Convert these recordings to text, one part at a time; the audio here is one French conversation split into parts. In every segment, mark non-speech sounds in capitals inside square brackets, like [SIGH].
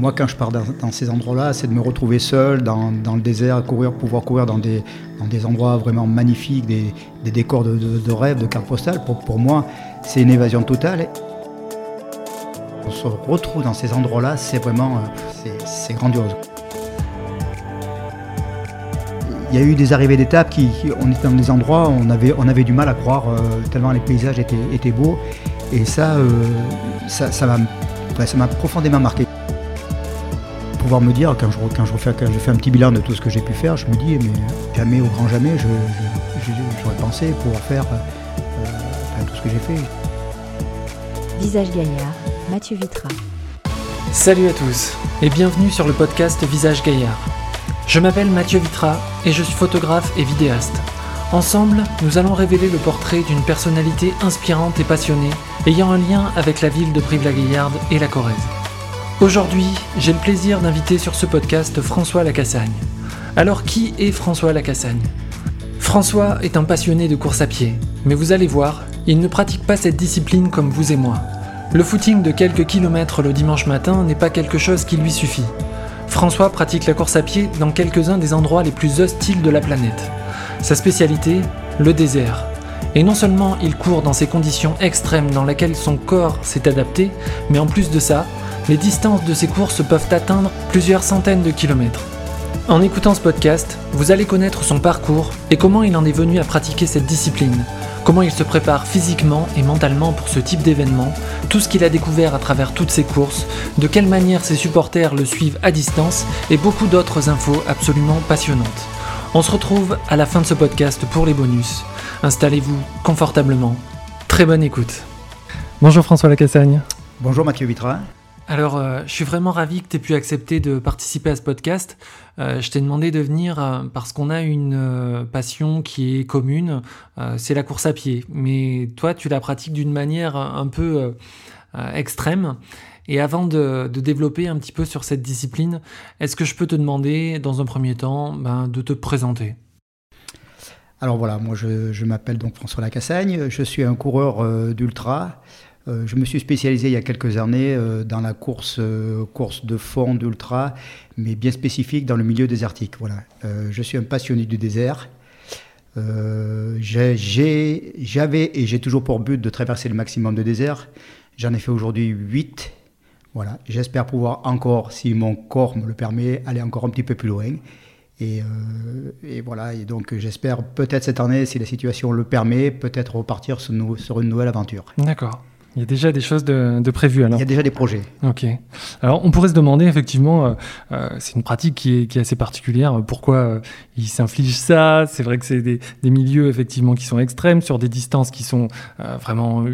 Moi, quand je pars dans, ces endroits-là, c'est de me retrouver seul dans, le désert, courir, pouvoir courir dans des, endroits vraiment magnifiques, des, décors de, de, rêve, de cartes postales. Pour, moi, c'est une évasion totale. On se retrouve dans ces endroits-là, c'est vraiment euh, c'est grandiose. Il y a eu des arrivées d'étapes qui, on était dans des endroits où on avait, on avait du mal à croire euh, tellement les paysages étaient, beaux. Et ça, euh, ça m'a profondément marqué pouvoir me dire, quand je, quand je, refais, quand je fais un petit bilan de tout ce que j'ai pu faire, je me dis, mais jamais, au grand jamais, j'aurais pensé pouvoir faire euh, tout ce que j'ai fait. Visage Gaillard, Mathieu Vitra. Salut à tous et bienvenue sur le podcast Visage Gaillard. Je m'appelle Mathieu Vitra et je suis photographe et vidéaste. Ensemble, nous allons révéler le portrait d'une personnalité inspirante et passionnée ayant un lien avec la ville de Brive-la-Gaillarde et la Corrèze. Aujourd'hui, j'ai le plaisir d'inviter sur ce podcast François Lacassagne. Alors qui est François Lacassagne? François est un passionné de course à pied, mais vous allez voir, il ne pratique pas cette discipline comme vous et moi. Le footing de quelques kilomètres le dimanche matin n'est pas quelque chose qui lui suffit. François pratique la course à pied dans quelques-uns des endroits les plus hostiles de la planète. Sa spécialité, le désert. Et non seulement il court dans ces conditions extrêmes dans lesquelles son corps s'est adapté, mais en plus de ça, les distances de ces courses peuvent atteindre plusieurs centaines de kilomètres. En écoutant ce podcast, vous allez connaître son parcours et comment il en est venu à pratiquer cette discipline, comment il se prépare physiquement et mentalement pour ce type d'événement, tout ce qu'il a découvert à travers toutes ces courses, de quelle manière ses supporters le suivent à distance et beaucoup d'autres infos absolument passionnantes. On se retrouve à la fin de ce podcast pour les bonus. Installez-vous confortablement. Très bonne écoute. Bonjour François Lacassagne. Bonjour Mathieu Vitra. Alors, euh, je suis vraiment ravi que tu aies pu accepter de participer à ce podcast. Euh, je t'ai demandé de venir euh, parce qu'on a une passion qui est commune, c'est la course à pied. Mais toi, tu la pratiques d'une manière un peu extrême. Et avant de, développer un petit peu sur cette discipline, est-ce que je peux te demander, dans un premier temps, ben, de te présenter? Alors voilà, moi je, je m'appelle donc François Lacassagne, je suis un coureur d'ultra. Euh, je me suis spécialisé il y a quelques années euh, dans la course, euh, course de fond d'ultra, mais bien spécifique dans le milieu désertique. Voilà. je suis un passionné du désert. J'avais et j'ai toujours pour but de traverser le maximum de désert. J'en ai fait aujourd'hui 8. Voilà. J'espère pouvoir encore, si mon corps me le permet, aller encore un petit peu plus loin. Et, voilà, donc j'espère peut-être cette année, si la situation le permet, peut-être repartir sur une nouvelle aventure. D'accord. Il y a déjà des choses de, prévues alors. Il y a déjà des projets. Ok. Alors on pourrait se demander effectivement, euh, euh, c'est une pratique qui est, assez particulière. Pourquoi euh, ils s'infligent ça? C'est vrai que c'est des, des, milieux effectivement qui sont extrêmes sur des distances qui sont vraiment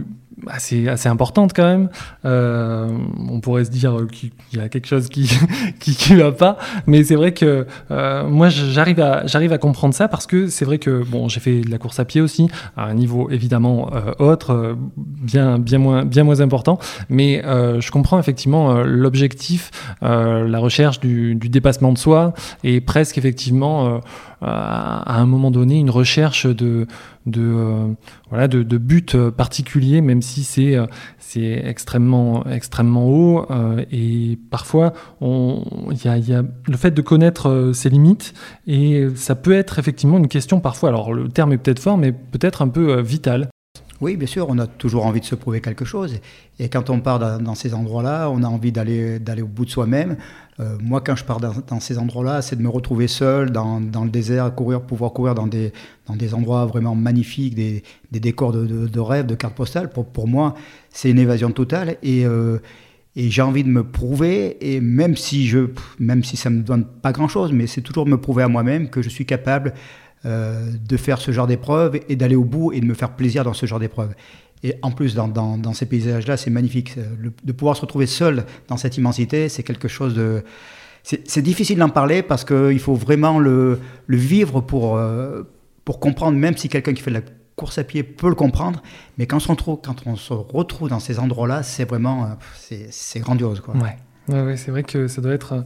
assez, assez importante quand même. Euh, on pourrait se dire qu'il y a quelque chose qui [LAUGHS] qui, qui va pas, mais c'est vrai que euh, moi j'arrive à j'arrive à comprendre ça parce que c'est vrai que bon j'ai fait de la course à pied aussi à un niveau évidemment euh, autre, euh, bien bien moins bien moins important, mais euh, je comprends effectivement l'objectif, la recherche du, du, dépassement de soi et presque effectivement à un moment donné une recherche de de, euh, voilà, de, de but particulier, même si c'est euh, c'est extrêmement, extrêmement haut. Euh, et parfois, il y a, y a, le fait de connaître ses limites, et ça peut être effectivement une question parfois, alors le terme est peut-être fort, mais peut-être un peu vital. Oui, bien sûr, on a toujours envie de se prouver quelque chose. Et quand on part dans, ces endroits-là, on a envie d'aller au bout de soi-même. Euh, moi, quand je pars dans, ces endroits-là, c'est de me retrouver seul dans, le désert, courir, pouvoir courir dans des, dans des endroits vraiment magnifiques, des, décors de, de, rêve, de cartes postales. Pour, pour moi, c'est une évasion totale. Et, euh, et j'ai envie de me prouver, et même si, je, même si ça ne me donne pas grand-chose, mais c'est toujours me prouver à moi-même que je suis capable euh, de faire ce genre d'épreuve et d'aller au bout et de me faire plaisir dans ce genre d'épreuve. Et en plus, dans, dans, ces paysages-là, c'est magnifique. de pouvoir se retrouver seul dans cette immensité, c'est quelque chose de... C'est difficile d'en parler parce qu'il faut vraiment le, vivre pour, euh, pour comprendre, même si quelqu'un qui fait de la course à pied peut le comprendre. Mais quand on se retrouve, quand on se retrouve dans ces endroits-là, c'est vraiment... Euh, c'est grandiose. Quoi. Ouais. Ouais, c'est vrai que ça doit être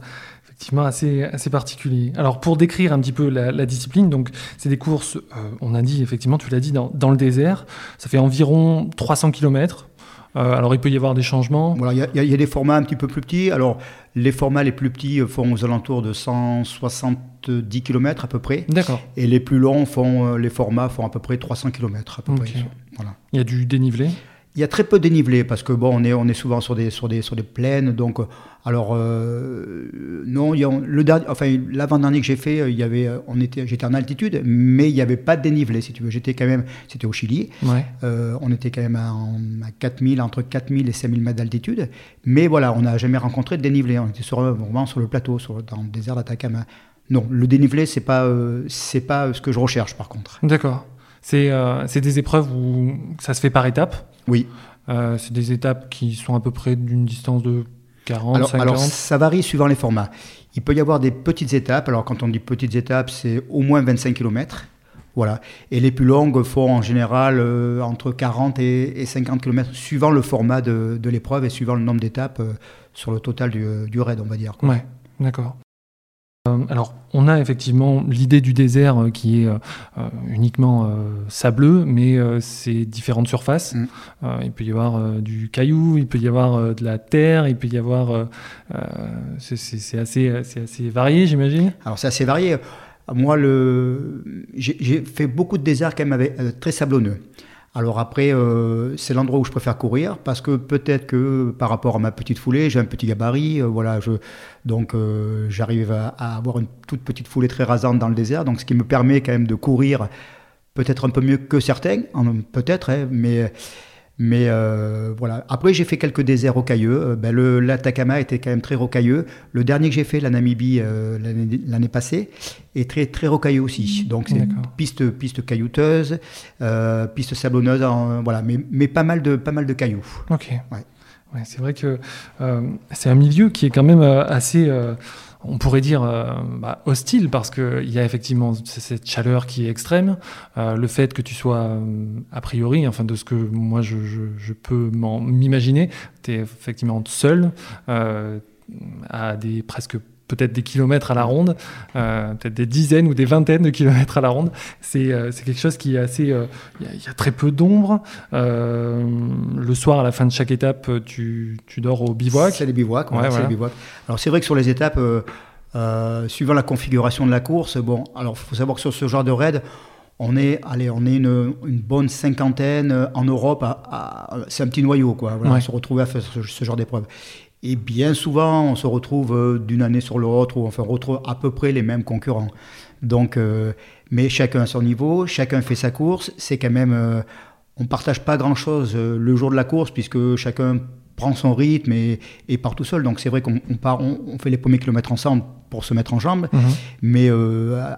effectivement assez, assez particulier. Alors pour décrire un petit peu la, discipline, donc c'est des courses, euh, on a dit effectivement, tu l'as dit, dans, dans, le désert. Ça fait environ 300 km. Euh, alors il peut y avoir des changements. Voilà, il y, a des formats un petit peu plus petits. Alors les formats les plus petits font aux alentours de 170 km à peu près. D'accord. Et les plus longs font, les formats font à peu près 300 km à peu près. Voilà. Il y a du dénivelé il y a très peu de dénivelé parce que bon, on est, on est souvent sur des, sur des, sur des plaines. Donc, alors, euh, non, il y a, le enfin, l'avant-dernier que j'ai fait, il y avait, on était, j'étais en altitude, mais il n'y avait pas de dénivelé, si tu veux. J'étais quand même, c'était au Chili. Euh, on était quand même à, à, 4000, entre 4000 et 5000 mètres d'altitude. Mais voilà, on n'a jamais rencontré de dénivelé. On était sur, vraiment sur le plateau, sur, dans le désert d'Atacama. Non, le dénivelé, c'est pas, euh, c'est pas ce que je recherche, par contre. D'accord. C'est, c'est des épreuves où ça se fait par étapes? Oui. Euh, c'est des étapes qui sont à peu près d'une distance de 40, alors, 50 alors, ça varie suivant les formats. Il peut y avoir des petites étapes. Alors, quand on dit petites étapes, c'est au moins 25 km. Voilà. Et les plus longues font en général euh, entre 40 et, 50 km, suivant le format de, l'épreuve et suivant le nombre d'étapes euh, sur le total du, du raid, on va dire. Ouais, d'accord. Euh, alors, on a effectivement l'idée du désert euh, qui est euh, uniquement sableux, mais c'est différentes surfaces. Mm. il peut y avoir du caillou, il peut y avoir de la terre, il peut y avoir. c'est assez, assez varié, j'imagine. Alors, c'est assez varié. Moi, j'ai fait beaucoup de déserts quand même avec, très sablonneux. Alors après, euh, c'est l'endroit où je préfère courir parce que peut-être que par rapport à ma petite foulée, j'ai un petit gabarit, euh, voilà, je, donc euh, j'arrive à, avoir une toute petite foulée très rasante dans le désert, donc ce qui me permet quand même de courir peut-être un peu mieux que certains, peut-être, hein, mais mais euh, voilà. Après, j'ai fait quelques déserts rocailleux. Euh, ben, le l'Atacama était quand même très rocailleux. Le dernier que j'ai fait, la Namibie, euh, l'année passée, est très très rocailleux aussi. Donc c'est piste piste caillouteuse, piste sablonneuse, voilà, mais, mais pas mal de pas mal de cailloux. Ok. Ouais. c'est vrai que c'est un milieu qui est quand même assez on pourrait dire euh, bah, hostile parce qu'il y a effectivement cette chaleur qui est extrême, euh, le fait que tu sois euh, a priori, enfin de ce que moi je, je peux m'imaginer, tu es effectivement seul à des presque peut-être des kilomètres à la ronde, euh, peut-être des dizaines ou des vingtaines de kilomètres à la ronde. C'est euh, quelque chose qui est assez... Euh, il y, a très peu d'ombre. le soir, à la fin de chaque étape, tu, tu dors au bivouac. C'est les bivouacs. Ouais, les bivouacs. Alors c'est vrai que sur les étapes, suivant la configuration de la course, bon, alors il faut savoir que sur ce genre de raid, on est, allez, on est une, une bonne cinquantaine en Europe. C'est un petit noyau, quoi. Voilà, On se retrouve à faire ce, ce genre d'épreuve. Et bien souvent, on se retrouve euh, d'une année sur l'autre, ou enfin, on retrouve à peu près les mêmes concurrents. Donc, euh, mais chacun à son niveau, chacun fait sa course. C'est quand même, euh, on partage pas grand chose le jour de la course, puisque chacun prend son rythme et, et part tout seul. Donc c'est vrai qu'on part, on, fait les premiers kilomètres ensemble pour se mettre en jambes, mhm. mais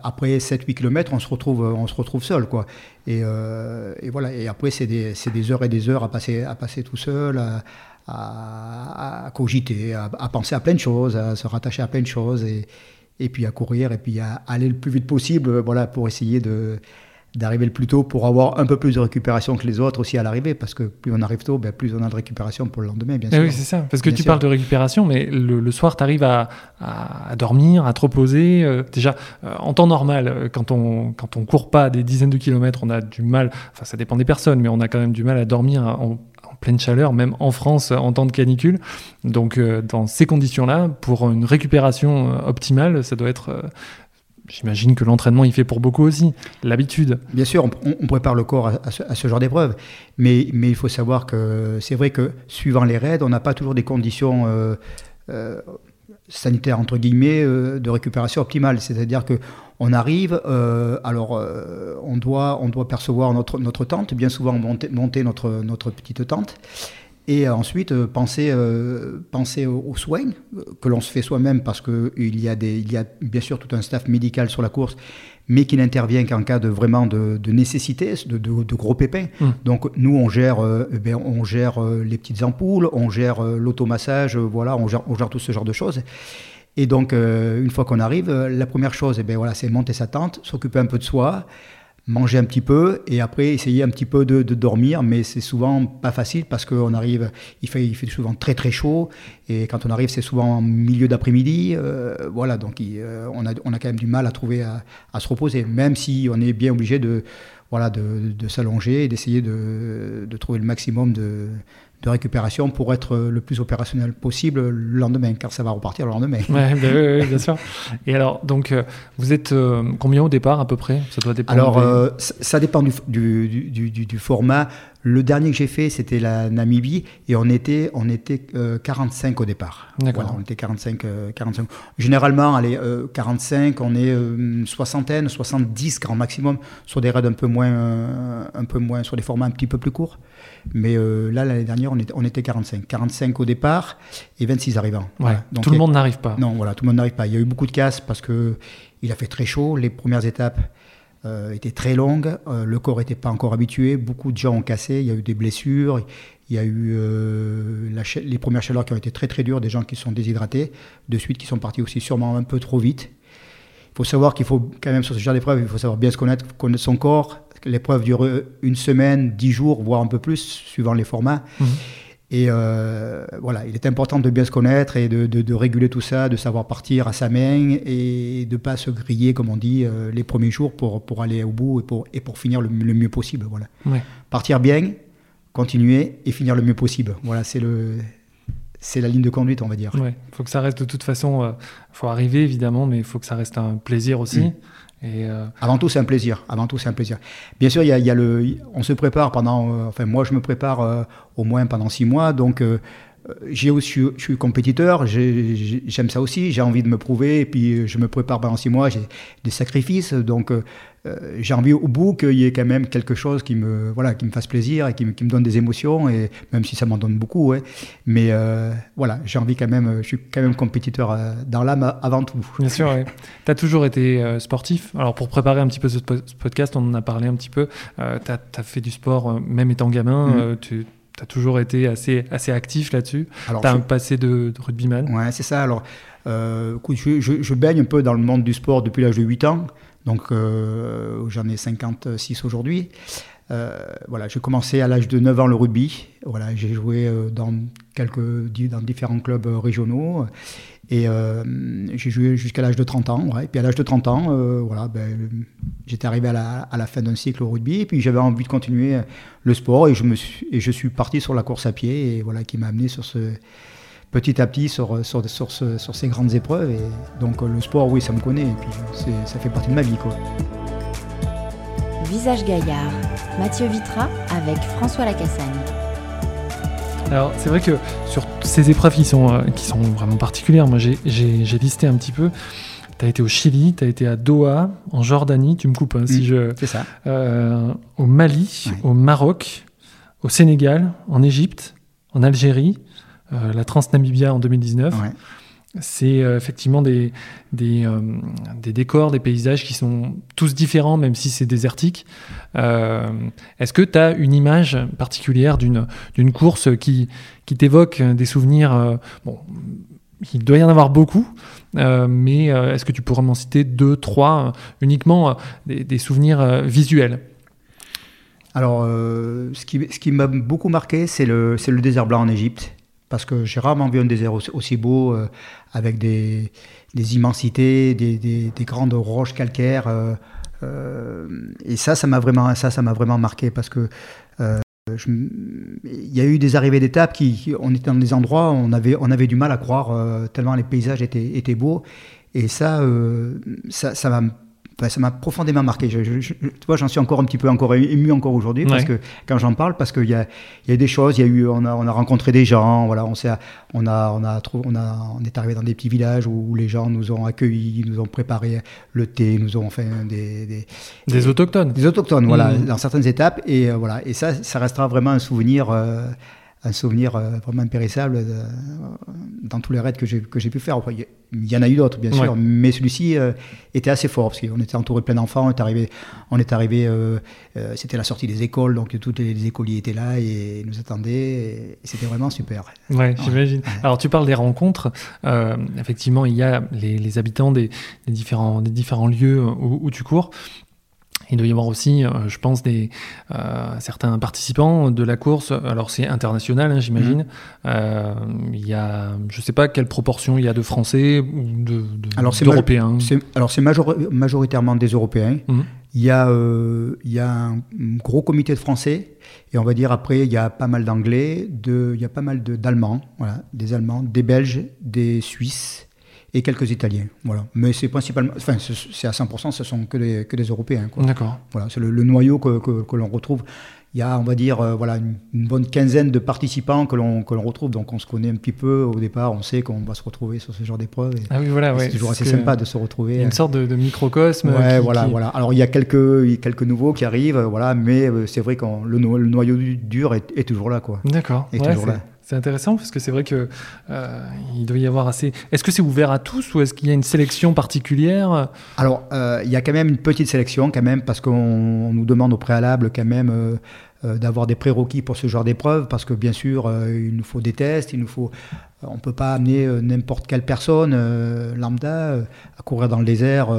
après 7-8 kilomètres, on se retrouve, on se retrouve seul, quoi. Et, et voilà. Et après, c'est des, des, heures et des heures à passer, à passer tout seul. À, à, cogiter, à, penser à plein de choses, à se rattacher à plein de choses et, et puis à courir et puis à aller le plus vite possible voilà, pour essayer de, d'arriver le plus tôt pour avoir un peu plus de récupération que les autres aussi à l'arrivée, parce que plus on arrive tôt, ben plus on a de récupération pour le lendemain, bien eh sûr. Oui, c'est ça. Parce que tu parles de récupération, mais le, soir, tu arrives à, à, dormir, à te reposer. Euh, déjà, euh, en temps normal, euh, quand on quand on court pas des dizaines de kilomètres, on a du mal, enfin ça dépend des personnes, mais on a quand même du mal à dormir en, pleine chaleur, même en France en temps de canicule. Donc dans ces conditions-là, pour une récupération optimale, ça doit être J'imagine que l'entraînement, il fait pour beaucoup aussi, l'habitude. Bien sûr, on, prépare le corps à, ce, genre d'épreuve, mais, il faut savoir que c'est vrai que suivant les raids, on n'a pas toujours des conditions euh, euh, sanitaires, entre guillemets, euh, de récupération optimale. C'est-à-dire que on arrive, alors on, doit, on doit percevoir notre, notre tente, bien souvent monter, monter notre, notre petite tente, et ensuite, euh, penser, euh, penser aux, soins euh, que l'on se fait soi-même parce qu'il y, a il y a bien sûr tout un staff médical sur la course, mais qui n'intervient qu'en cas de vraiment de, nécessité, de, de, gros pépins. Mmh. Donc nous, on gère, eh on gère les petites ampoules, on gère l'automassage, voilà, on gère, on gère, tout ce genre de choses. Et donc, une fois qu'on arrive, la première chose, eh voilà, c'est monter sa tente, s'occuper un peu de soi, manger un petit peu et après essayer un petit peu de, dormir, mais c'est souvent pas facile parce qu'on arrive, il fait, il fait souvent très très chaud et quand on arrive c'est souvent en milieu d'après-midi, euh, voilà, donc euh, on, a, on a quand même du mal à trouver à, se reposer, même si on est bien obligé de, voilà, de, s'allonger et d'essayer de, trouver le maximum de, de récupération pour être le plus opérationnel possible le lendemain, car ça va repartir le lendemain. Ouais, ben oui, oui, bien sûr. Et alors, donc, euh, vous êtes euh, combien au départ à peu près? Ça doit dépendre. Alors, euh, ça, ça dépend du, du, du- du- format. Le dernier que j'ai fait, c'était la Namibie, et on était, on était euh, 45 au départ. D'accord. Voilà, on était 45, euh, 45. Généralement, allez, euh, 45, on est soixantaine, 70 grand maximum, sur des raids un peu moins, un peu moins, sur des formats un petit peu plus courts. Mais euh, là, l'année dernière, on était, on était 45. 45 au départ et 26 arrivants. Ouais, Voilà. Donc, tout le monde n'arrive pas. non, voilà, tout le monde n'arrive pas. Il y a eu beaucoup de casse parce que il a fait très chaud. Les premières étapes euh, étaient très longues. Euh, le corps n'était pas encore habitué. Beaucoup de gens ont cassé. Il y a eu des blessures. Il y a eu la les premières chaleurs qui ont été très très dures. Des gens qui sont déshydratés. De suite, qui sont partis aussi sûrement un peu trop vite. Faut savoir qu'il faut quand même sur ce genre d'épreuve, il faut savoir bien se connaître, connaître son corps. L'épreuve dure une semaine, dix jours, voire un peu plus, suivant les formats. Mhm. Et euh, voilà, il est important de bien se connaître et de, de- de réguler tout ça, de savoir partir à sa main et de pas se griller, comme on dit, euh, les premiers jours pour, pour aller au bout et pour, et pour finir le, le mieux possible. Voilà. Ouais. Partir bien, continuer et finir le mieux possible. Voilà, c'est le, c'est la ligne de conduite, on va dire. Ouais, faut que ça reste de toute façon. Il faut arriver évidemment, mais il faut que ça reste un plaisir aussi. Mm. Et euh, Avant tout, c'est un plaisir. Avant tout, c'est un plaisir. Bien sûr, il y a, il y a le, on se prépare pendant, euh, enfin moi, je me prépare euh, au moins pendant six mois. Donc, euh, euh, j'ai aussi, je suis compétiteur. j'ai- j'ai- J'aime ça aussi. J'ai envie de me prouver. Et puis, euh, je me prépare pendant six mois. J'ai des sacrifices. Donc, euh, euh, j'ai envie au bout qu'il y ait quand même quelque chose qui me, voilà, qui me fasse plaisir et qui me, qui me donne des émotions. Et même si ça m'en donne beaucoup, ouais. Mais euh, voilà, j'ai envie quand même. Je suis quand même compétiteur euh, dans l'âme avant tout. bien sûr, ouais. [LAUGHS] tu as toujours été euh, sportif? Alors pour préparer un petit peu ce, po- ce podcast, on en a parlé un petit peu. tu as, fait du sport euh, même étant gamin. Mm. euh, tu as toujours été assez, assez actif là-dessus. Tu as je- un passé de, de rugbyman. Ouais, c'est ça. Alors, euh, écoute, je, je- je baigne un peu dans le monde du sport depuis l'âge de 8 ans. Donc, euh, j'en ai 56 aujourd'hui. Euh, voilà, j'ai commencé à l'âge de 9 ans le rugby. Voilà, j'ai joué dans, quelques, dans différents clubs régionaux. Et euh, j'ai joué jusqu'à l'âge de 30 ans. Et puis à l'âge de 30 ans, euh, voilà, ben, j'étais arrivé à la, à la fin d'un cycle au rugby. Et puis j'avais envie de continuer le sport. Et je, me suis, et je suis parti sur la course à pied. Et voilà, qui m'a amené sur ce, petit à petit sur, sur, sur, ce- sur ces grandes épreuves. Et donc euh, le sport, oui, ça me connaît. Et puis ça fait partie de ma vie. Quoi. Visage Gaillard, Mathieu Vitra avec François Lacassagne. Alors, c'est vrai que sur ces épreuves qui sont, euh, qui sont vraiment particulières, moi j'ai- listé un petit peu. Tu as été au Chili, tu as été à Doha, en Jordanie, tu me coupes hein, si Mm. je. C'est ça. euh, au Mali, au Maroc, au Sénégal, en Égypte, en Algérie, euh, la Transnamibia en 2019. Ouais. C'est euh, effectivement euh, des décors, des paysages qui sont tous différents, même si c'est désertique. Euh, Est-ce que tu as une image particulière d'une course qui, t'évoque des souvenirs Bon, il doit y en avoir beaucoup, mais est-ce que tu pourrais m'en citer deux, trois, uniquement des, souvenirs visuels? Alors, ce qui, m'a beaucoup marqué, c'est le, c'est le désert blanc en Égypte. Parce que j'ai rarement vu un désert aussi, beau, euh, avec des, immensités, des, des- des grandes roches calcaires. euh, euh, et ça, ça m'a vraiment, ça, ça m'a vraiment marqué parce que y a eu des arrivées d'étapes qui, on était dans des endroits on avait, on avait du mal à croire tellement les paysages étaient, étaient beaux. Et ça, ça, ça m'a ça m'a profondément marqué. Je, je- je- tu vois, j'en suis encore un petit peu encore ému encore aujourd'hui parce Ouais. que quand j'en parle, parce qu'il y a, y a des choses, il y a eu, on a, on a rencontré des gens, voilà, on s'est, on a, on a, trouvé, on a, on est arrivé dans des petits villages où les gens nous ont accueillis, nous ont préparé le thé, nous ont fait des, des, Des autochtones des autochtones, voilà, Mhm. dans certaines étapes, et euh, voilà, et ça, ça restera vraiment un souvenir. euh, un souvenir euh, vraiment impérissable euh, dans tous les raids que j'ai que j'ai pu faire. Après, il y- en a eu d'autres, bien sûr, Ouais. mais celui-ci euh, était assez fort parce qu'on était entouré de plein d'enfants. On est arrivé, on est arrivé, euh, euh, c'était la sortie des écoles, donc tous les, les écoliers étaient là et nous attendaient. Et, c'était vraiment super. Ouais, j'imagine. Alors, tu parles des rencontres. Effectivement, il y a les, les habitants des, des différents, des différents lieux où, où tu cours. Il doit y avoir aussi, euh, je pense, des, euh, certains participants de la course. Alors, c'est international, hein, j'imagine. Mhm. Euh, il y a, je ne sais pas quelle proportion il y a de Français ou de, de- Alors, c'est d'Européens. Major- majoritairement des Européens. Mhm. Il y, a, euh, il y a un gros comité de français, et on va dire après, il y a pas mal d'anglais, il y a pas mal d'allemands, voilà, des allemands, des belges, des suisses et quelques italiens. Voilà. Mais c'est principalement, enfin, c'est à 100%, ce sont que des, que des européens. D'accord. Voilà, c'est le, noyau que, que, que l'on retrouve il y a, on va dire, euh, voilà, une, bonne quinzaine de participants que l'on, que l'on retrouve. Donc on se connaît un petit peu au départ, on sait qu'on va se retrouver sur ce genre d'épreuve. Ah oui, voilà, C'est toujours assez sympa de se retrouver. Une sorte de, microcosme. Ouais, voilà, voilà. Alors il y a quelques, quelques nouveaux qui arrivent, voilà, mais euh, c'est vrai que le, le, noyau dur est, est, toujours là. Quoi. D'accord. Est toujours là. C'est intéressant parce que c'est vrai que euh, il doit y avoir assez. Est-ce que c'est ouvert à tous ou est-ce qu'il y a une sélection particulière? Alors, il y a quand même une petite sélection quand même parce qu'on nous demande au préalable quand même euh, d'avoir des prérequis pour ce genre d'épreuve, parce que bien sûr, euh, il nous faut des tests, il nous faut, euh, on ne peut pas amener n'importe quelle personne lambda à courir dans le désert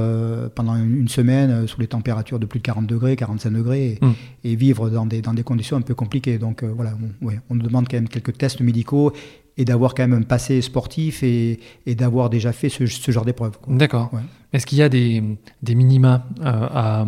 pendant une semaine sous les températures de plus de 40 degrés, 45 degrés, et, hmm. vivre dans des, dans des conditions un peu compliquées. Donc voilà, on nous demande quand même quelques tests médicaux et d'avoir quand même un passé sportif et, et d'avoir déjà fait ce, ce genre d'épreuve. D'accord. Est-ce qu'il y a des, des minima euh, à,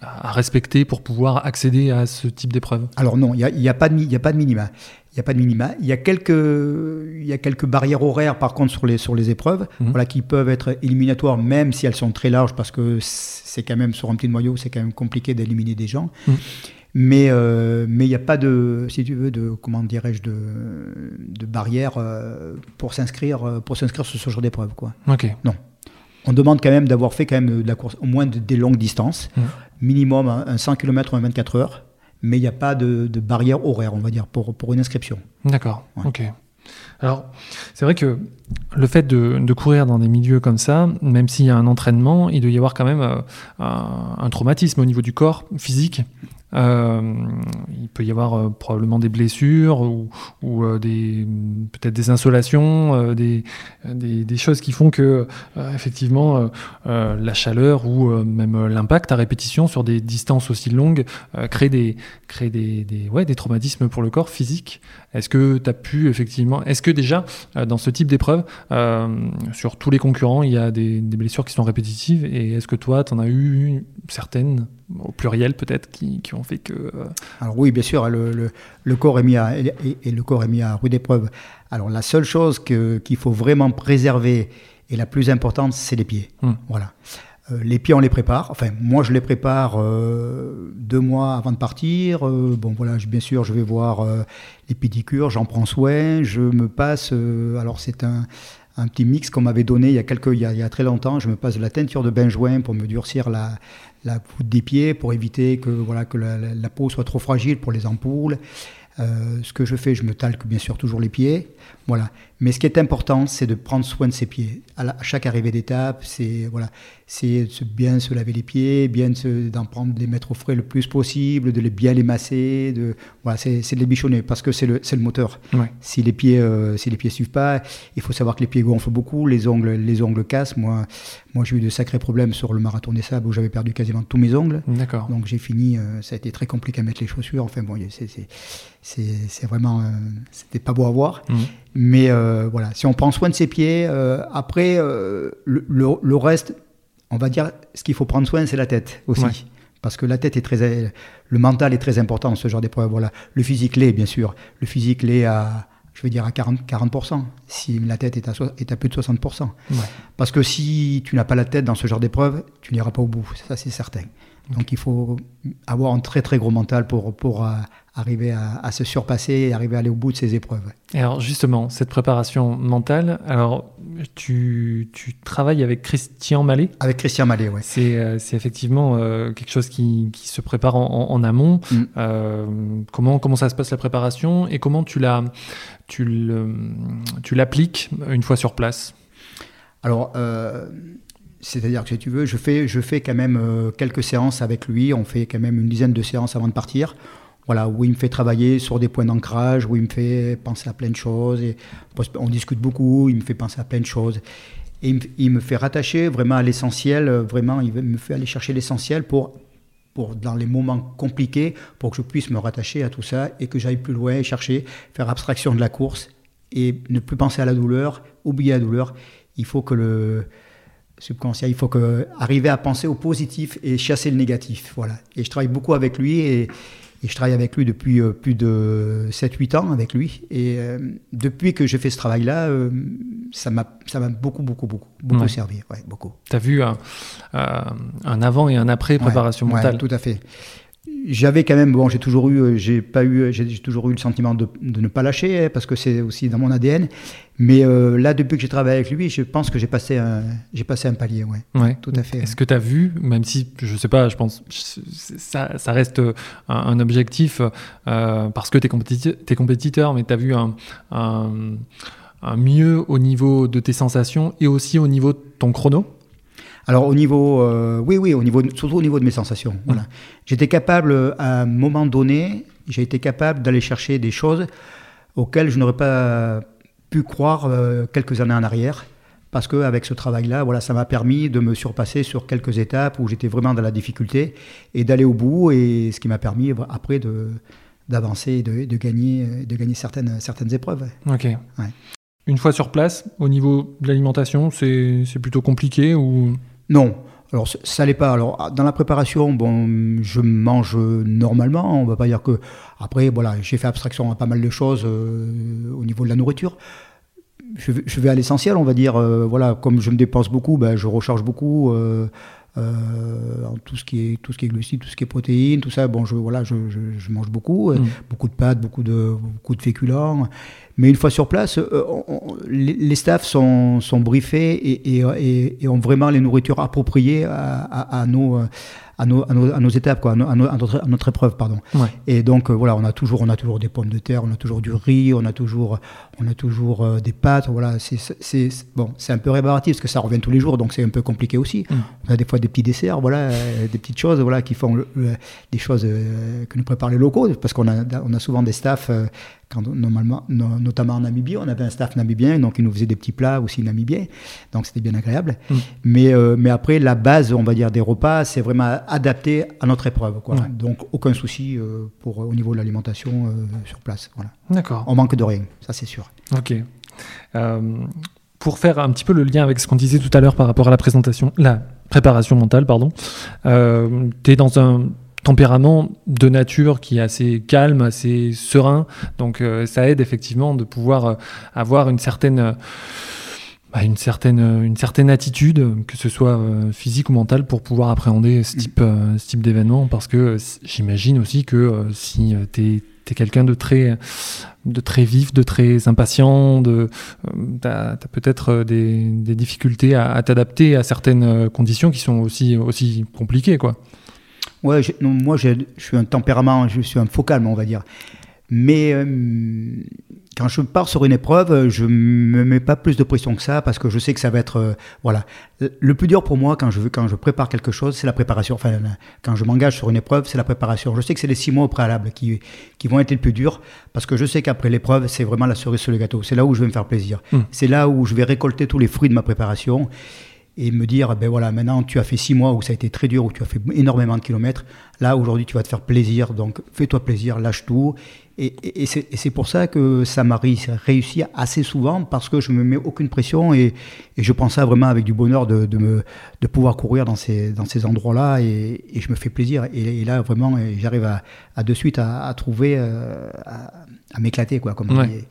à, respecter pour pouvoir accéder à ce type d'épreuve? Alors non, il n'y a, y a, pas de, a pas de minima. Il n'y a pas de minima. Il y a quelques, il y a quelques barrières horaires par contre sur les, sur les épreuves, mhm. voilà, qui peuvent être éliminatoires même si elles sont très larges parce que c'est quand même sur un petit noyau, c'est quand même compliqué d'éliminer des gens. Mhm. Mais euh, mais il n'y a pas de, si tu veux, de comment dirais-je, de, de barrière euh, pour s'inscrire euh, pour s'inscrire sur ce genre d'épreuve, quoi. Ok. Non. On demande quand même d'avoir fait quand même de la course au moins des longues distances, mmh. minimum un, 100 km en 24 heures, mais il n'y a pas de, de, barrière horaire, on va dire, pour, pour une inscription. D'accord. Ok. Alors, c'est vrai que le fait de, de, courir dans des milieux comme ça, même s'il y a un entraînement, il doit y avoir quand même un, un, traumatisme au niveau du corps physique il peut y avoir euh, probablement des blessures ou, euh, peut-être des insolations, des, choses qui font que effectivement la chaleur ou même l'impact à répétition sur des distances aussi longues crée des traumatismes pour le corps physique. Est-ce que tu as pu effectivement, est-ce que déjà dans ce type d'épreuve, sur tous les concurrents, il y a des, des blessures qui sont répétitives et est-ce que toi, tu en as eu certaines au pluriel peut-être, qui, qui, ont fait que... Euh, Alors oui, bien sûr, le, le, corps est mis à, et, le corps est mis à rude épreuve. Alors la seule chose qu'il faut vraiment préserver, et la plus importante, c'est les pieds. Hmm. Voilà. Euh, les pieds, on les prépare. Enfin, moi, je les prépare euh, deux mois avant de partir. bon, voilà, bien sûr, je vais voir les pédicures, j'en prends soin. Je me passe. alors, c'est un, un, petit mix qu'on m'avait donné il y, a quelques, il, y a, il y a très longtemps. Je me passe de la teinture de benjoin pour me durcir la, la des pieds pour éviter que, voilà, que la, peau soit trop fragile pour les ampoules. Euh, ce que je fais, je me talque bien sûr toujours les pieds. Voilà. Mais ce qui est important, c'est de prendre soin de ses pieds. À, chaque arrivée d'étape, c'est voilà, c'est bien se laver les pieds, bien d'en prendre, de les mettre au frais le plus possible, de les bien les masser, de voilà, c'est de les bichonner parce que c'est le, le moteur. Si les pieds euh, si les pieds suivent pas, il faut savoir que les pieds gonflent beaucoup, les ongles les ongles cassent. Moi moi j'ai eu de sacrés problèmes sur le marathon des sables où j'avais perdu quasiment tous mes ongles. D'accord. Donc j'ai fini, euh, ça a été très compliqué à mettre les chaussures. Enfin bon, c'est vraiment euh, c'était pas beau à voir. Mmh. Mais euh, voilà, si on prend soin de ses pieds, euh, après, euh, le, le, reste, on va dire, ce qu'il faut prendre soin, c'est la tête aussi. Parce que la tête est très. Le mental est très important dans ce genre d'épreuve. Voilà. Le physique l'est, bien sûr. Le physique l'est à, je veux dire, à 40%, 40% si la tête est à, est à plus de 60%. Parce que si tu n'as pas la tête dans ce genre d'épreuve, tu n'iras pas au bout. Ça, c'est certain. Donc il faut avoir un très très gros mental pour, pour arriver à, se surpasser et arriver à aller au bout de ces épreuves. Et alors justement, cette préparation mentale, alors tu, tu travailles avec Christian Mallet? Avec Christian Mallet, oui. C'est, euh, effectivement euh, quelque chose qui, qui, se prépare en, en, amont. Mm. Euh, comment, comment ça se passe la préparation? Et comment tu, la, tu l'appliques une fois sur place? Alors, c'est-à-dire que si tu veux, je fais, je fais quand même quelques séances avec lui. On fait quand même une dizaine de séances avant de partir voilà, où il me fait travailler sur des points d'ancrage, où il me fait penser à plein de choses. Et on discute beaucoup, il me fait penser à plein de choses. Et il me, fait rattacher vraiment à l'essentiel, vraiment, il me fait aller chercher l'essentiel pour, pour, dans les moments compliqués, pour que je puisse me rattacher à tout ça et que j'aille plus loin, chercher, faire abstraction de la course et ne plus penser à la douleur, oublier la douleur. Il faut que le, subconscient. Il faut que, arriver à penser au positif et chasser le négatif. Voilà. Et je travaille beaucoup avec lui et, et je travaille avec lui depuis euh, plus de 7-8 ans avec lui. Et euh, depuis que j'ai fait ce travail-là, euh, ça m'a beaucoup, beaucoup, beaucoup, beaucoup Ouais. servi. Ouais, beaucoup. Tu as vu un, un avant et un après préparation Ouais, mentale. ouais, tout à fait. J'avais quand même, bon, j'ai toujours eu, euh, j'ai pas eu, j'ai j'ai toujours eu le sentiment de, de ne pas lâcher hein, parce que c'est aussi dans mon ADN. Mais euh, là, depuis que j'ai travaillé avec lui, je pense que j'ai passé un, j'ai passé un palier, ouais. Ouais. Tout à fait. Est-ce que tu as vu, même si je sais pas, je pense ça, ça reste un, un objectif euh, parce que tu es, compétiteur, mais tu as vu un, un, un mieux au niveau de tes sensations et aussi au niveau de ton chrono? Alors au niveau, euh, oui, oui, au niveau, surtout au niveau de mes sensations. Voilà. J'étais capable, à un moment donné, j'ai été capable d'aller chercher des choses auxquelles je n'aurais pas pu croire euh, quelques années en arrière. Parce qu'avec ce travail-là, voilà, ça m'a permis de me surpasser sur quelques étapes où j'étais vraiment dans la difficulté et d'aller au bout. Et ce qui m'a permis après de d'avancer et de, de gagner, de gagner certaines, certaines épreuves. Ok. Une fois sur place, au niveau de l'alimentation, c'est c'est plutôt compliqué ou? Non. Alors ça l'est pas. Alors dans la préparation, bon, je mange normalement. On va pas dire que. Après, voilà, j'ai fait abstraction à pas mal de choses euh, au niveau de la nourriture. Je vais, je vais à l'essentiel, on va dire. euh, voilà, comme je me dépense beaucoup, ben, je recharge beaucoup. euh, euh, en tout ce qui est tout ce qui est glucides, tout ce qui est protéines, tout ça. Bon, je voilà, je, je- je mange beaucoup, euh, Mm. beaucoup de pâtes, beaucoup de beaucoup de féculents. Mais une fois sur place, euh, on- les, staffs sont, sont briefés et, et- et- et ont vraiment les nourritures appropriées à, à- à nos, euh, à, nos, à, nos, à nos étapes, quoi, à, à notre, à notre épreuve. Pardon. Ouais. Et donc, euh, voilà, on a, toujours, on a toujours des pommes de terre, on a toujours du riz, on a toujours, on a toujours euh, des pâtes. Voilà, c'est, bon, c'est un peu rébarbatif parce que ça revient tous les jours, donc c'est un peu compliqué aussi. Mm. On a des fois des petits desserts, voilà, euh, des petites choses voilà, qui font le- le- des choses que nous préparent les locaux, parce qu'on a, on a souvent des staffs, quand, normalement, no- notamment en Namibie, on avait un staff namibien, donc il nous faisait des petits plats aussi namibiens, donc c'était bien agréable. Mm. Mais, euh, mais après, la base, on va dire, des repas, c'est vraiment adapté à notre épreuve. Quoi. Donc aucun souci euh, pour, au niveau de l'alimentation euh, sur place. Voilà. D'accord. On manque de rien, ça c'est sûr. Ok. Pour faire un petit peu le lien avec ce qu'on disait tout à l'heure par rapport à la présentation, la préparation mentale, pardon, tu es dans un tempérament de nature qui est assez calme, assez serein, donc euh, ça aide effectivement de pouvoir euh, avoir une certaine, euh, bah, une certaine, une certaine attitude, que ce soit physique ou mentale, pour pouvoir appréhender ce type, ce type d'événement, parce que j'imagine aussi que si tu es, quelqu'un de très de très vif, de très impatient, de, tu as, peut-être des, des difficultés à, à t'adapter à certaines conditions qui sont aussi, aussi compliquées. Quoi. Ouais, non, moi je suis un tempérament, je suis un faux calme, on va dire. Mais euh, quand je pars sur une épreuve, je me mets pas plus de pression que ça parce que je sais que ça va être euh, voilà. Le plus dur pour moi quand je veux, quand je prépare quelque chose, c'est la préparation. Enfin, quand je m'engage sur une épreuve, c'est la préparation. Je sais que c'est les six mois au préalable qui qui vont être les plus durs parce que je sais qu'après l'épreuve, c'est vraiment la cerise sur le gâteau. C'est là où je vais me faire plaisir. Mm. C'est là où je vais récolter tous les fruits de ma préparation et me dire, ben voilà, maintenant tu as fait six mois où ça a été très dur, où tu as fait énormément de kilomètres. Là, aujourd'hui, tu vas te faire plaisir, donc fais-toi plaisir, lâche tout. Et, et- et c'est pour ça que ça m'a réussi, assez souvent, parce que je me mets aucune pression et, et je prends ça vraiment avec du bonheur de, de me, de pouvoir courir dans ces, dans ces endroits-là et, je me fais plaisir. Et, là, vraiment, j'arrive à, à de suite à, à trouver, euh, à, à m'éclater, quoi. Comme Ouais.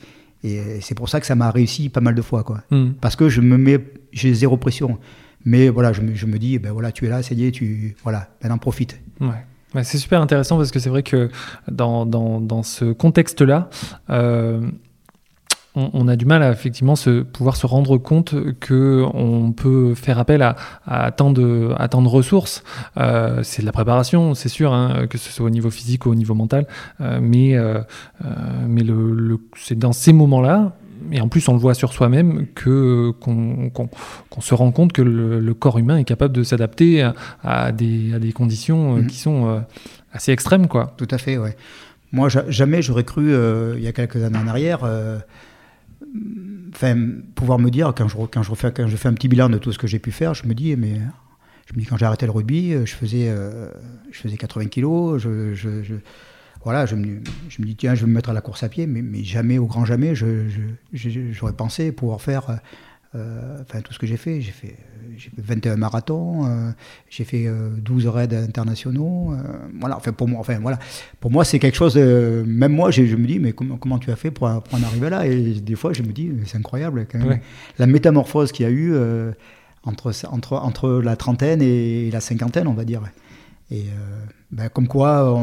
Et, et c'est pour ça que ça m'a réussi pas mal de fois, quoi Mm. parce que je me mets, j'ai zéro pression. Mais voilà, je me, je me dis, ben voilà, tu es là, ça y est, tu, voilà, maintenant profite. Ouais. Ouais, c'est super intéressant parce que c'est vrai que dans, dans, dans ce contexte-là, euh, on, on a du mal à effectivement se, pouvoir se rendre compte que on peut faire appel à, à, tant, de, à tant de ressources. Euh, c'est de la préparation, c'est sûr, hein, que ce soit au niveau physique ou au niveau mental, euh, mais, euh, mais le, le- c'est dans ces moments-là. Et en plus, on le voit sur soi-même que qu'on se rend compte que le, le corps humain est capable de s'adapter à, à des, à des conditions Mhm. qui sont assez extrêmes, quoi. Tout à fait, ouais. Moi, ja- jamais j'aurais cru, euh, il y a quelques années en arrière, euh, enfin, pouvoir me dire, quand je, quand, quand je fais un petit bilan de tout ce que j'ai pu faire, je me dis, mais je dis, quand j'ai arrêté le rugby, euh, je faisais, euh, je faisais 80 kilos, je, voilà, je me, je me dis, tiens, je vais me mettre à la course à pied, mais, mais jamais, au grand jamais, j'aurais pensé pouvoir faire euh, enfin tout ce que j'ai fait. J'ai fait, fait 21 marathons, j'ai fait 12 raids internationaux. voilà, enfin pour moi, enfin voilà, pour moi c'est quelque chose. même moi, je me dis mais comment, comment tu as fait pour, pour, en arriver là? Et des fois, je me dis c'est incroyable quand même. La métamorphose qu'il y a eu entre, entre, entre la trentaine et la cinquantaine, on va dire. Et ben, comme, quoi,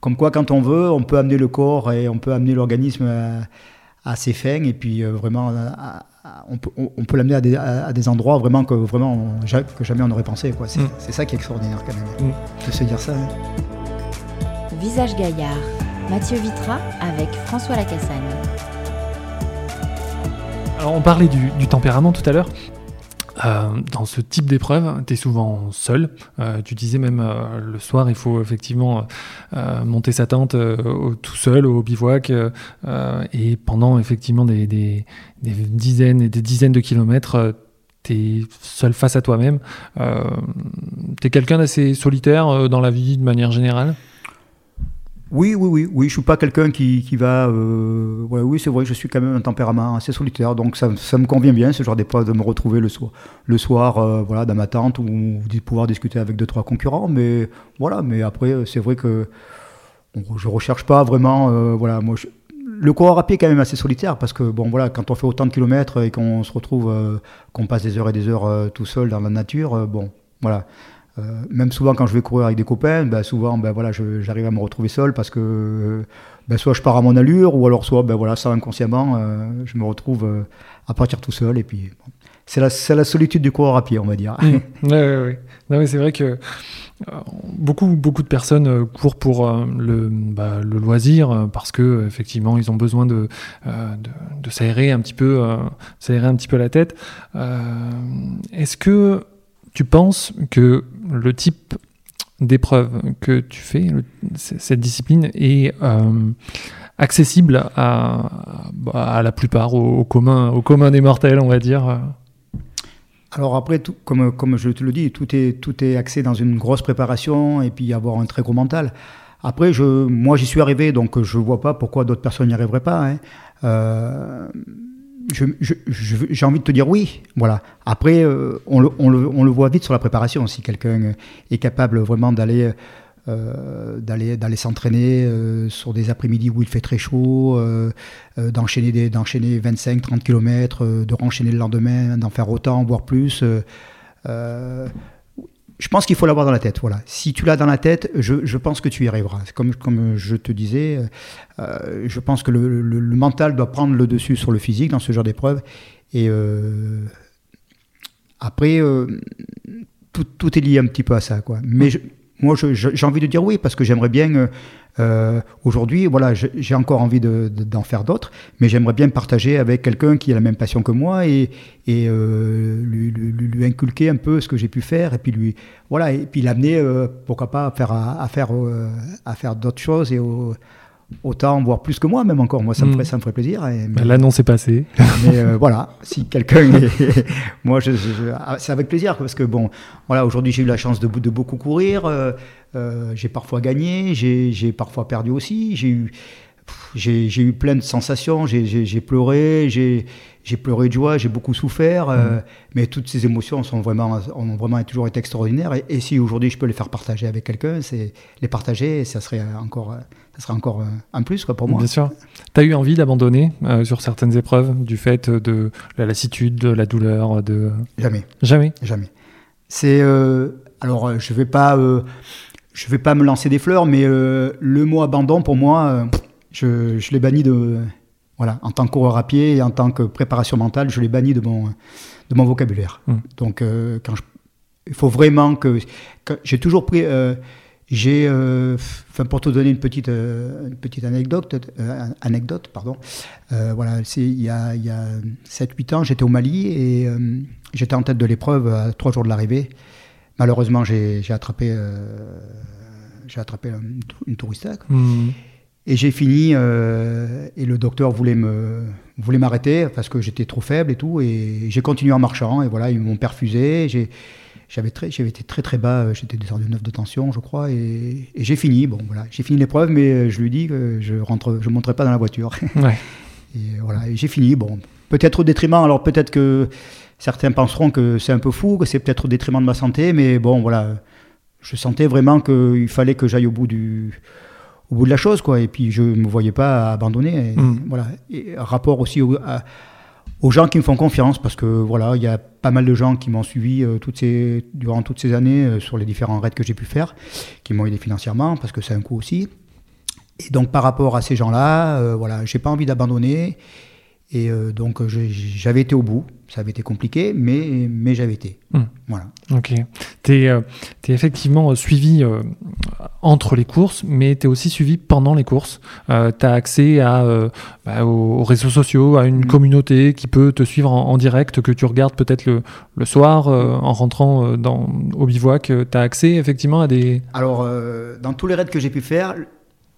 comme quoi, quand on veut, on peut amener le corps et on peut amener l'organisme à, ses fins. Et puis, euh, vraiment, on peut, on peut l'amener à des, endroits vraiment que, vraiment, que jamais on n'aurait pensé. Quoi. C'est, mm. c'est ça qui est extraordinaire, quand même, mm. de se dire ça. Hein. Visage Gaillard, Mathieu Vitra avec François Lacassagne. Alors, on parlait du, du tempérament tout à l'heure. Euh, dans ce type d'épreuve, tu es souvent seul. Euh, tu disais même euh, le soir, il faut effectivement monter sa tente tout seul au bivouac. et pendant effectivement des, des, dizaines et des dizaines de kilomètres, tu seul face à toi-même. tu es quelqu'un d'assez solitaire dans la vie de manière générale? Oui, oui, oui, oui. Je suis pas quelqu'un qui, qui, va. Euh, oui, c'est vrai. Je suis quand même un tempérament assez solitaire, donc ça, ça me convient bien ce genre d'épreuve de me retrouver le soir, le soir, euh, voilà, dans ma tente ou de pouvoir discuter avec deux trois concurrents. Mais voilà. Mais après, c'est vrai que je recherche pas vraiment. Euh, voilà, moi. le coureur à pied est quand même assez solitaire parce que bon voilà quand on fait autant de kilomètres et qu'on se retrouve qu'on passe des heures et des heures tout seul dans la nature bon voilà euh, même souvent quand je vais courir avec des copains, ben souvent ben voilà, j'arrive à me retrouver seul parce que ben soit je pars à mon allure ou alors soit ben voilà, ça inconsciemment, euh, je me retrouve euh, à partir tout seul et puis c'est la, la, solitude du coureur à pied, on va dire. Oui, oui, oui. c'est vrai que beaucoup, beaucoup de personnes courent pour le, bah, le, loisir parce que effectivement ils ont besoin de, de, de s'aérer un petit peu, s'aérer un petit peu la tête. Est-ce que tu penses que le type d'épreuve que tu fais, cette discipline, est euh, accessible à, la plupart, au, commun, au commun des mortels, on va dire alors après, comme, comme je te le dis, tout est, tout est axé dans une grosse préparation et puis avoir un très gros mental. Après, je, moi j'y suis arrivé, donc je ne vois pas pourquoi d'autres personnes n'y arriveraient pas. Hein. Euh, j'ai envie de te dire oui. Voilà. Après, euh, on, le, on, le, on, le, voit vite sur la préparation. Si quelqu'un est capable vraiment d'aller euh, d'aller s'entraîner euh, sur des après-midi où il fait très chaud, d'enchaîner d'enchaîner 25-30 km, de renchaîner le lendemain, d'en faire autant, voire plus je pense qu'il faut l'avoir dans la tête. Voilà. Si tu l'as dans la tête, je, pense que tu y arriveras. Comme, comme je te disais, euh, je pense que le, mental doit prendre le dessus sur le physique dans ce genre d'épreuve. Et euh, après, euh, tout, est lié un petit peu à ça. Quoi. Mais moi, j'ai envie de dire oui, parce que j'aimerais bien euh, aujourd'hui, voilà, j'ai encore envie d'en faire d'autres, mais j'aimerais bien partager avec quelqu'un qui a la même passion que moi et, euh, lui, inculquer un peu ce que j'ai pu faire et puis lui, voilà, et puis l'amener, euh, pourquoi pas, à faire, faire, d'autres choses et autant, voire plus que moi, même encore. Moi, ça, me, hmm. ferait, ça me ferait plaisir. Et, bah, L'annonce est passée. [LAUGHS] Mais voilà, si quelqu'un. [LAUGHS] moi, je, ah, c'est avec plaisir parce que, bon, voilà, aujourd'hui, j'ai eu la chance de, de beaucoup courir. Euh, j'ai parfois gagné, j'ai parfois perdu aussi. J'ai eu, j'ai eu plein de sensations. J'ai pleuré, j'ai pleuré de joie, j'ai beaucoup souffert. Euh, mmh. mais toutes ces émotions sont vraiment, ont vraiment toujours été extraordinaires. Et, si aujourd'hui je peux les faire partager avec quelqu'un, c'est les partager, ça serait encore, ça serait encore un plus quoi, pour moi. Bien sûr. Tu as eu envie d'abandonner euh, sur certaines épreuves du fait de la lassitude, de la douleur de... Jamais. Jamais Jamais. C'est. alors, je vais pas je vais pas me lancer des fleurs, mais euh, le mot abandon, pour moi, euh, je, je l'ai banni de. Voilà, en tant que coureur à pied et en tant que préparation mentale, je l'ai banni de mon, de mon vocabulaire. Mmh. Donc, euh, quand il faut vraiment que. J'ai toujours pris. j'ai. Enfin, pour te donner une petite, une petite anecdote, anecdote pardon. voilà, il y a, y a 7-8 ans, j'étais au Mali et j'étais en tête de l'épreuve à trois jours de l'arrivée. Malheureusement, j'ai attrapé, euh, j'ai attrapé une, touriste. Mmh. Et j'ai fini, euh, et le docteur voulait me voulait m'arrêter parce que j'étais trop faible et tout. Et j'ai continué en marchant, et voilà, ils m'ont perfusé. J'avais été très très bas, j'étais descendu 9 de tension, je crois, et, j'ai fini. Bon, voilà, j'ai fini l'épreuve, mais je lui dis que je rentre, je monterai pas dans la voiture. [LAUGHS] et voilà, j'ai fini. Bon, peut-être au détriment, alors peut-être que certains penseront que c'est un peu fou, que c'est peut-être au détriment de ma santé, mais bon, voilà, je sentais vraiment qu'il fallait que j'aille au bout du au bout de la chose, quoi. Et puis je me voyais pas abandonner. Et, Mm. Voilà. Et rapport aussi au- à- aux gens qui me font confiance, parce que voilà, il y a pas mal de gens qui m'ont suivi euh, toutes ces, durant toutes ces années euh, sur les différents raids que j'ai pu faire, qui m'ont aidé financièrement, parce que c'est un coût aussi. Et donc par rapport à ces gens-là, euh, voilà, j'ai pas envie d'abandonner. Et euh, donc j'avais été au bout. Ça avait été compliqué, mais, mais j'avais été. Mm. Voilà. Ok. Tu es, effectivement euh, suivi euh, entre les courses, mais tu es aussi suivi pendant les courses. tu as accès à, euh, bah, aux, aux réseaux sociaux, à une Mm. communauté qui peut te suivre en, en direct, que tu regardes peut-être le, le soir euh, en rentrant euh, dans, au bivouac. Tu as accès effectivement à des. Alors, euh, dans tous les raids que j'ai pu faire,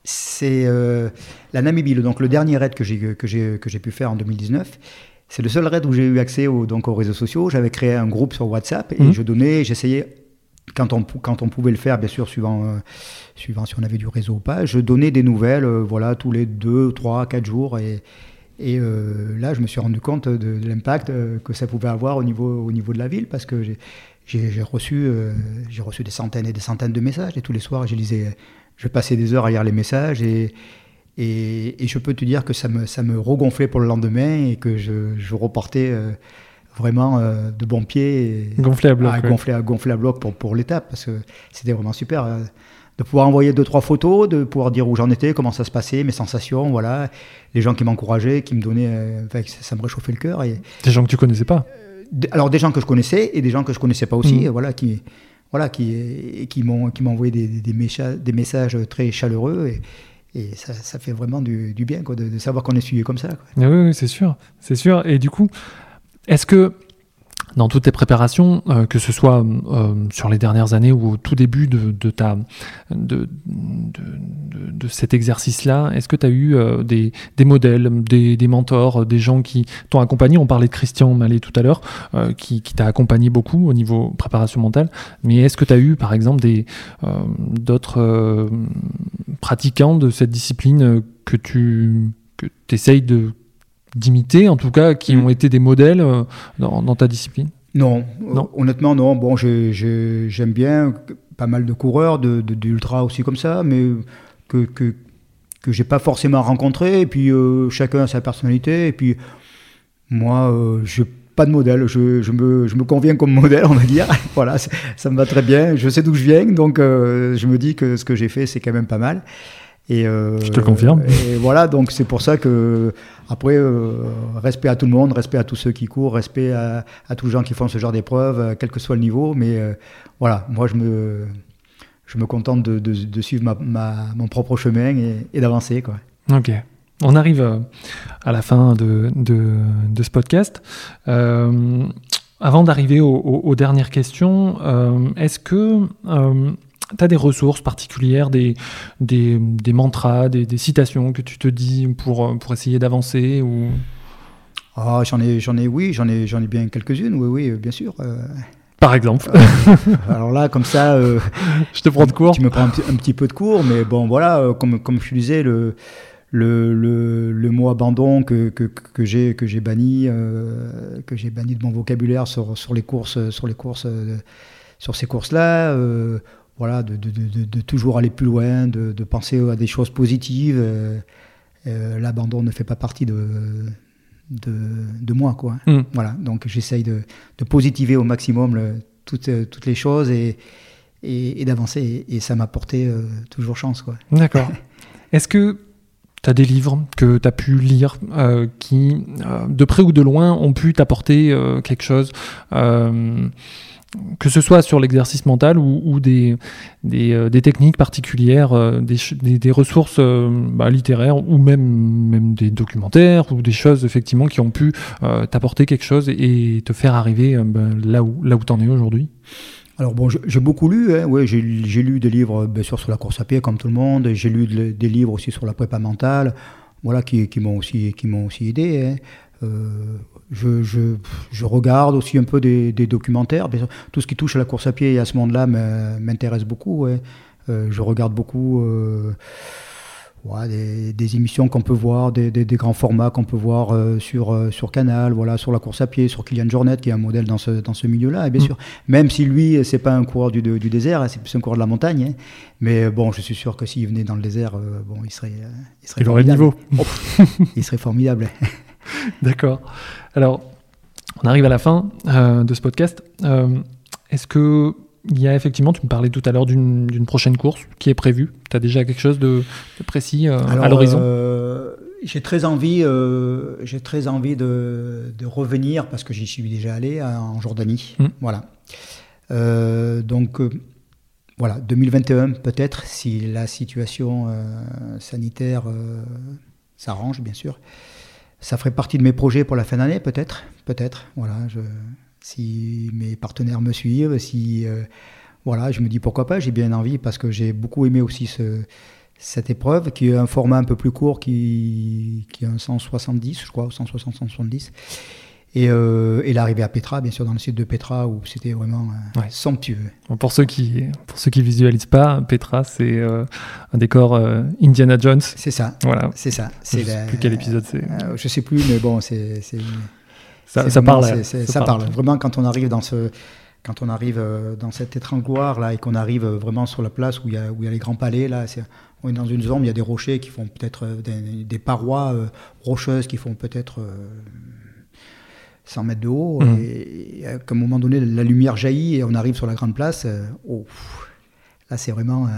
c'est euh, la Namibie, le- donc le dernier raid que j'ai que j'ai que j'ai pu faire en 2019. C'est le seul raid où j'ai eu accès au, donc aux réseaux sociaux. J'avais créé un groupe sur WhatsApp et Mhm. je donnais, j'essayais quand on quand on pouvait le faire, bien sûr, suivant euh, suivant si on avait du réseau ou pas. Je donnais des nouvelles, euh, voilà, tous les deux, trois, quatre jours et et là, je me suis rendu compte de, de l'impact que ça pouvait avoir au niveau, au niveau de la ville, parce que j'ai- reçu, j'ai reçu des centaines et des centaines de messages, et tous les soirs, je lisais, je passais des heures à lire les messages, et, et, et je peux te dire que ça me, ça me regonflait pour le lendemain, et que je, je repartais euh, vraiment euh, de bon pied, et, Gonflé à bloc. à, ouais. gonfler, à gonfler à bloc pour, pour l'étape, parce que c'était vraiment super. euh, de pouvoir envoyer deux, trois photos, de pouvoir dire où j'en étais, comment ça se passait, mes sensations, voilà. Les gens qui m'encourageaient, qui me donnaient. euh, ça, ça me réchauffait le cœur. Et, Des gens que tu connaissais pas. d- alors, des gens que je connaissais et des gens que je connaissais pas aussi, euh, voilà, qui. Voilà, qui, qui m'ont envoyé des, des, messages très chaleureux et, et ça, ça fait vraiment du, bien quoi, de, savoir qu'on est suivi comme ça. quoi. Ah oui, oui, c'est sûr, c'est sûr. Et du coup, est-ce que dans toutes tes préparations, euh, que ce soit euh, sur les dernières années ou au tout début de, de ta, de, de, cet exercice-là, est-ce que tu as eu euh, des, des modèles, des, des mentors, des gens qui t'ont accompagné? On parlait de Christian Mallet tout à l'heure, qui, qui t'a accompagné beaucoup au niveau préparation mentale. Mais est-ce que tu as eu, par exemple, des, d'autres pratiquants de cette discipline que tu que essayes de d'imiter, en tout cas, qui Mm. ont été des modèles euh, dans, dans ta discipline? Non, Non. honnêtement, non. Bon, j'ai- j'ai- j'aime bien pas mal de coureurs, de, de- d'ultra aussi comme ça, mais que, que, que j'ai pas forcément rencontré. Et puis, euh, chacun a sa personnalité. Et puis, moi, euh, je pas de modèle. Je, je, me, je me conviens comme modèle, on va dire. [LAUGHS] voilà, ça me va très bien. Je sais d'où je viens, donc euh, je me dis que ce que j'ai fait, c'est quand même pas mal. Et, euh, Je te confirme. Et voilà, donc c'est pour ça que, après, euh, respect à tout le monde, respect à tous ceux qui courent, respect à, à tous les gens qui font ce genre d'épreuves, euh, quel que soit le niveau. Mais euh, voilà, moi, je me, je me contente de, de- de suivre ma, ma- mon propre chemin et, et d'avancer. Quoi. Ok. On arrive à la fin de, de, ce podcast. Avant d'arriver aux, dernières questions, est-ce que tu as des ressources particulières, des, des, des mantras, des, des citations que tu te dis pour, euh, pour essayer d'avancer ou... Ah, j'en ai, j'en ai, oui, j'en ai, j'en ai bien quelques-unes, oui, oui, bien sûr. Euh, Par exemple, alors là, comme ça, euh, [LAUGHS] je te prends de court. tu me prends un, petit- un petit peu de cours, mais bon, voilà, euh, comme, comme je disais, le, le, le, le mot abandon que, que, que j'ai que j'ai banni, euh, que j'ai banni de mon vocabulaire sur, sur les courses, sur les courses, euh, sur ces courses-là. euh, voilà, de, de, de, de- de toujours aller plus loin, de, penser à des choses positives. euh, euh, L'abandon ne fait pas partie de, de, moi, quoi. Mm. Voilà, donc j'essaye de, de positiver au maximum le- toutes, euh, toutes les choses et, et, et d'avancer. Et, et ça m'a porté euh, toujours chance. D'accord. [LAUGHS] Est-ce que tu as des livres que tu as pu lire euh, qui, euh, de près ou de loin, ont pu t'apporter euh, quelque chose que ce soit sur l'exercice mental ou, des, euh, des techniques particulières, euh, des, des, ressources euh, bah, littéraires ou même, même des documentaires ou des choses effectivement qui ont pu t'apporter quelque chose et te faire arriver ben, là où, là où tu en es aujourd'hui? Alors bon, j'ai beaucoup lu, hein, ouais, j'ai lu des livres bien sûr sur la course à pied comme tout le monde, j'ai lu de- des livres aussi sur la prépa mentale, voilà, qui, qui m'ont aussi, qui m'ont aussi aidé. hein. Euh, je, je, je regarde aussi un peu des, des documentaires, tout ce qui touche à la course à pied et à ce monde-là m'intéresse beaucoup. ouais. Euh, je regarde beaucoup, euh, des, émissions qu'on peut voir, des, grands formats qu'on peut voir euh, sur, euh, sur Canal, voilà, sur la course à pied, sur Kylian Jornet, qui est un modèle dans ce, dans ce milieu-là, bien mm. sûr. Même si lui, c'est pas un coureur du, du désert, hein, c'est plus un coureur de la montagne. Hein. Mais bon, je suis sûr que s'il venait dans le désert, bon, il serait. il, serait aurait le niveau. Oh, il serait formidable. [LAUGHS] [LAUGHS] D'accord. Alors, on arrive à la fin de ce podcast. Est-ce que il y a effectivement, tu me parlais tout à l'heure d'une prochaine course qui est prévue. Tu as déjà quelque chose de, précis euh, à l'horizon? euh, J'ai très envie, euh, j'ai très envie de, revenir parce que j'y suis déjà allé en Jordanie. Mmh. Voilà. donc voilà, 2021 peut-être si la situation sanitaire s'arrange, bien sûr. Ça ferait partie de mes projets pour la fin d'année, peut-être, peut-être. Voilà, si mes partenaires me suivent, si euh, voilà, je me dis pourquoi pas, j'ai bien envie parce que j'ai beaucoup aimé aussi ce, cette épreuve qui est un format un peu plus court qui, qui est un 170, je crois, 160, 170. Et, euh, et l'arrivée à Petra, bien sûr, dans le site de Petra, où c'était vraiment euh, somptueux. pour ceux qui pour ceux qui visualisent pas, Petra, c'est un décor Indiana Jones. C'est ça. Voilà. C'est ça. Je sais plus quel épisode c'est. je sais plus, mais bon, c'est ça, parle. ça, parle. Vraiment, quand on arrive dans ce, quand on arrive euh, dans cette étrangloire là et qu'on arrive euh, vraiment sur la place où il y a, où il y a les grands palais là, on est dans une zone où il y a des rochers qui font peut-être euh, des, parois rocheuses qui font peut-être 100 mètres de haut mmh. et, à un moment donné la lumière jaillit et on arrive sur la grande place. oh, là c'est vraiment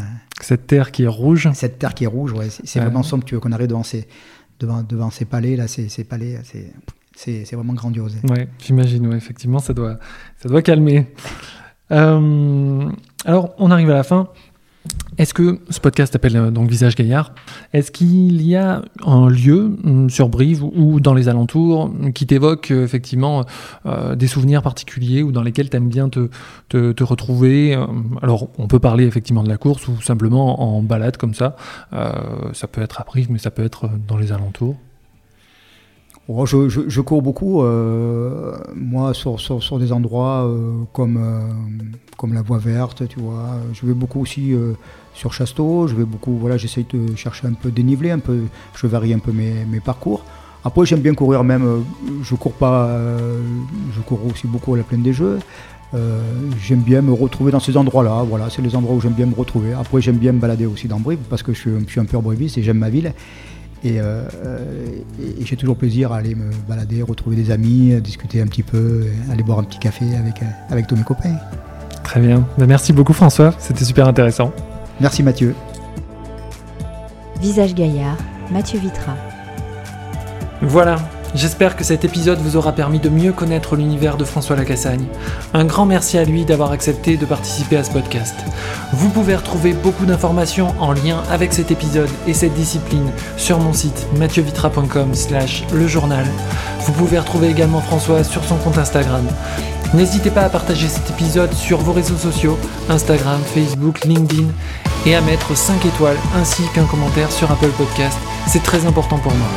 cette terre qui est rouge. Cette terre qui est rouge, ouais, c'est vraiment somptueux qu'on arrive devant ces devant, devant ces palais là, ces, ces palais, c'est c'est vraiment grandiose. Oui, j'imagine, ouais, effectivement, ça doit, ça doit calmer. Euh, alors, on arrive à la fin. Est-ce que ce podcast s'appelle euh, donc Visage Gaillard Est-ce qu'il y a un lieu sur Brive ou dans les alentours qui t'évoque euh, effectivement des souvenirs particuliers ou dans lesquels tu aimes bien te, retrouver Alors, on peut parler effectivement de la course ou simplement en balade comme ça. ça peut être à Brive, mais ça peut être dans les alentours. Je, cours beaucoup, euh, moi, sur, des endroits euh, comme, euh, comme la Voie Verte, tu vois. Je vais beaucoup aussi sur Chasteau, je vais beaucoup, voilà, j'essaye de chercher un peu dénivelé, un peu, je varie un peu mes, parcours. Après, j'aime bien courir même, je cours pas, je cours aussi beaucoup à la plaine des Jeux. j'aime bien me retrouver dans ces endroits-là, voilà, c'est les endroits où j'aime bien me retrouver. Après, j'aime bien me balader aussi dans Brive parce que je suis, je suis un peu briviste et j'aime ma ville. Euh, et, j'ai toujours plaisir à aller me balader, retrouver des amis, discuter un petit peu, aller boire un petit café avec, euh, avec tous mes copains. Très bien. Ben, merci beaucoup François, c'était super intéressant. Merci Mathieu. Visage Gaillard, Mathieu Vitra. Voilà, J'espère que cet épisode vous aura permis de mieux connaître l'univers de François Lacassagne. Un grand merci à lui d'avoir accepté de participer à ce podcast. Vous pouvez retrouver beaucoup d'informations en lien avec cet épisode et cette discipline sur mon site mathieuVitra.com slash le journal. Vous pouvez retrouver également François sur son compte Instagram. N'hésitez pas à partager cet épisode sur vos réseaux sociaux, Instagram, Facebook, LinkedIn, et à mettre 5 étoiles ainsi qu'un commentaire sur Apple Podcast. C'est très important pour moi.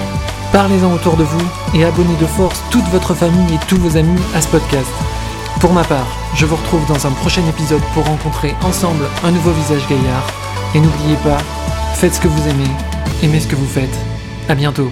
Parlez-en autour de vous et abonnez de force toute votre famille et tous vos amis à ce podcast. Pour ma part, je vous retrouve dans un prochain épisode pour rencontrer ensemble un nouveau visage gaillard. Et n'oubliez pas, faites ce que vous aimez, aimez ce que vous faites. À bientôt.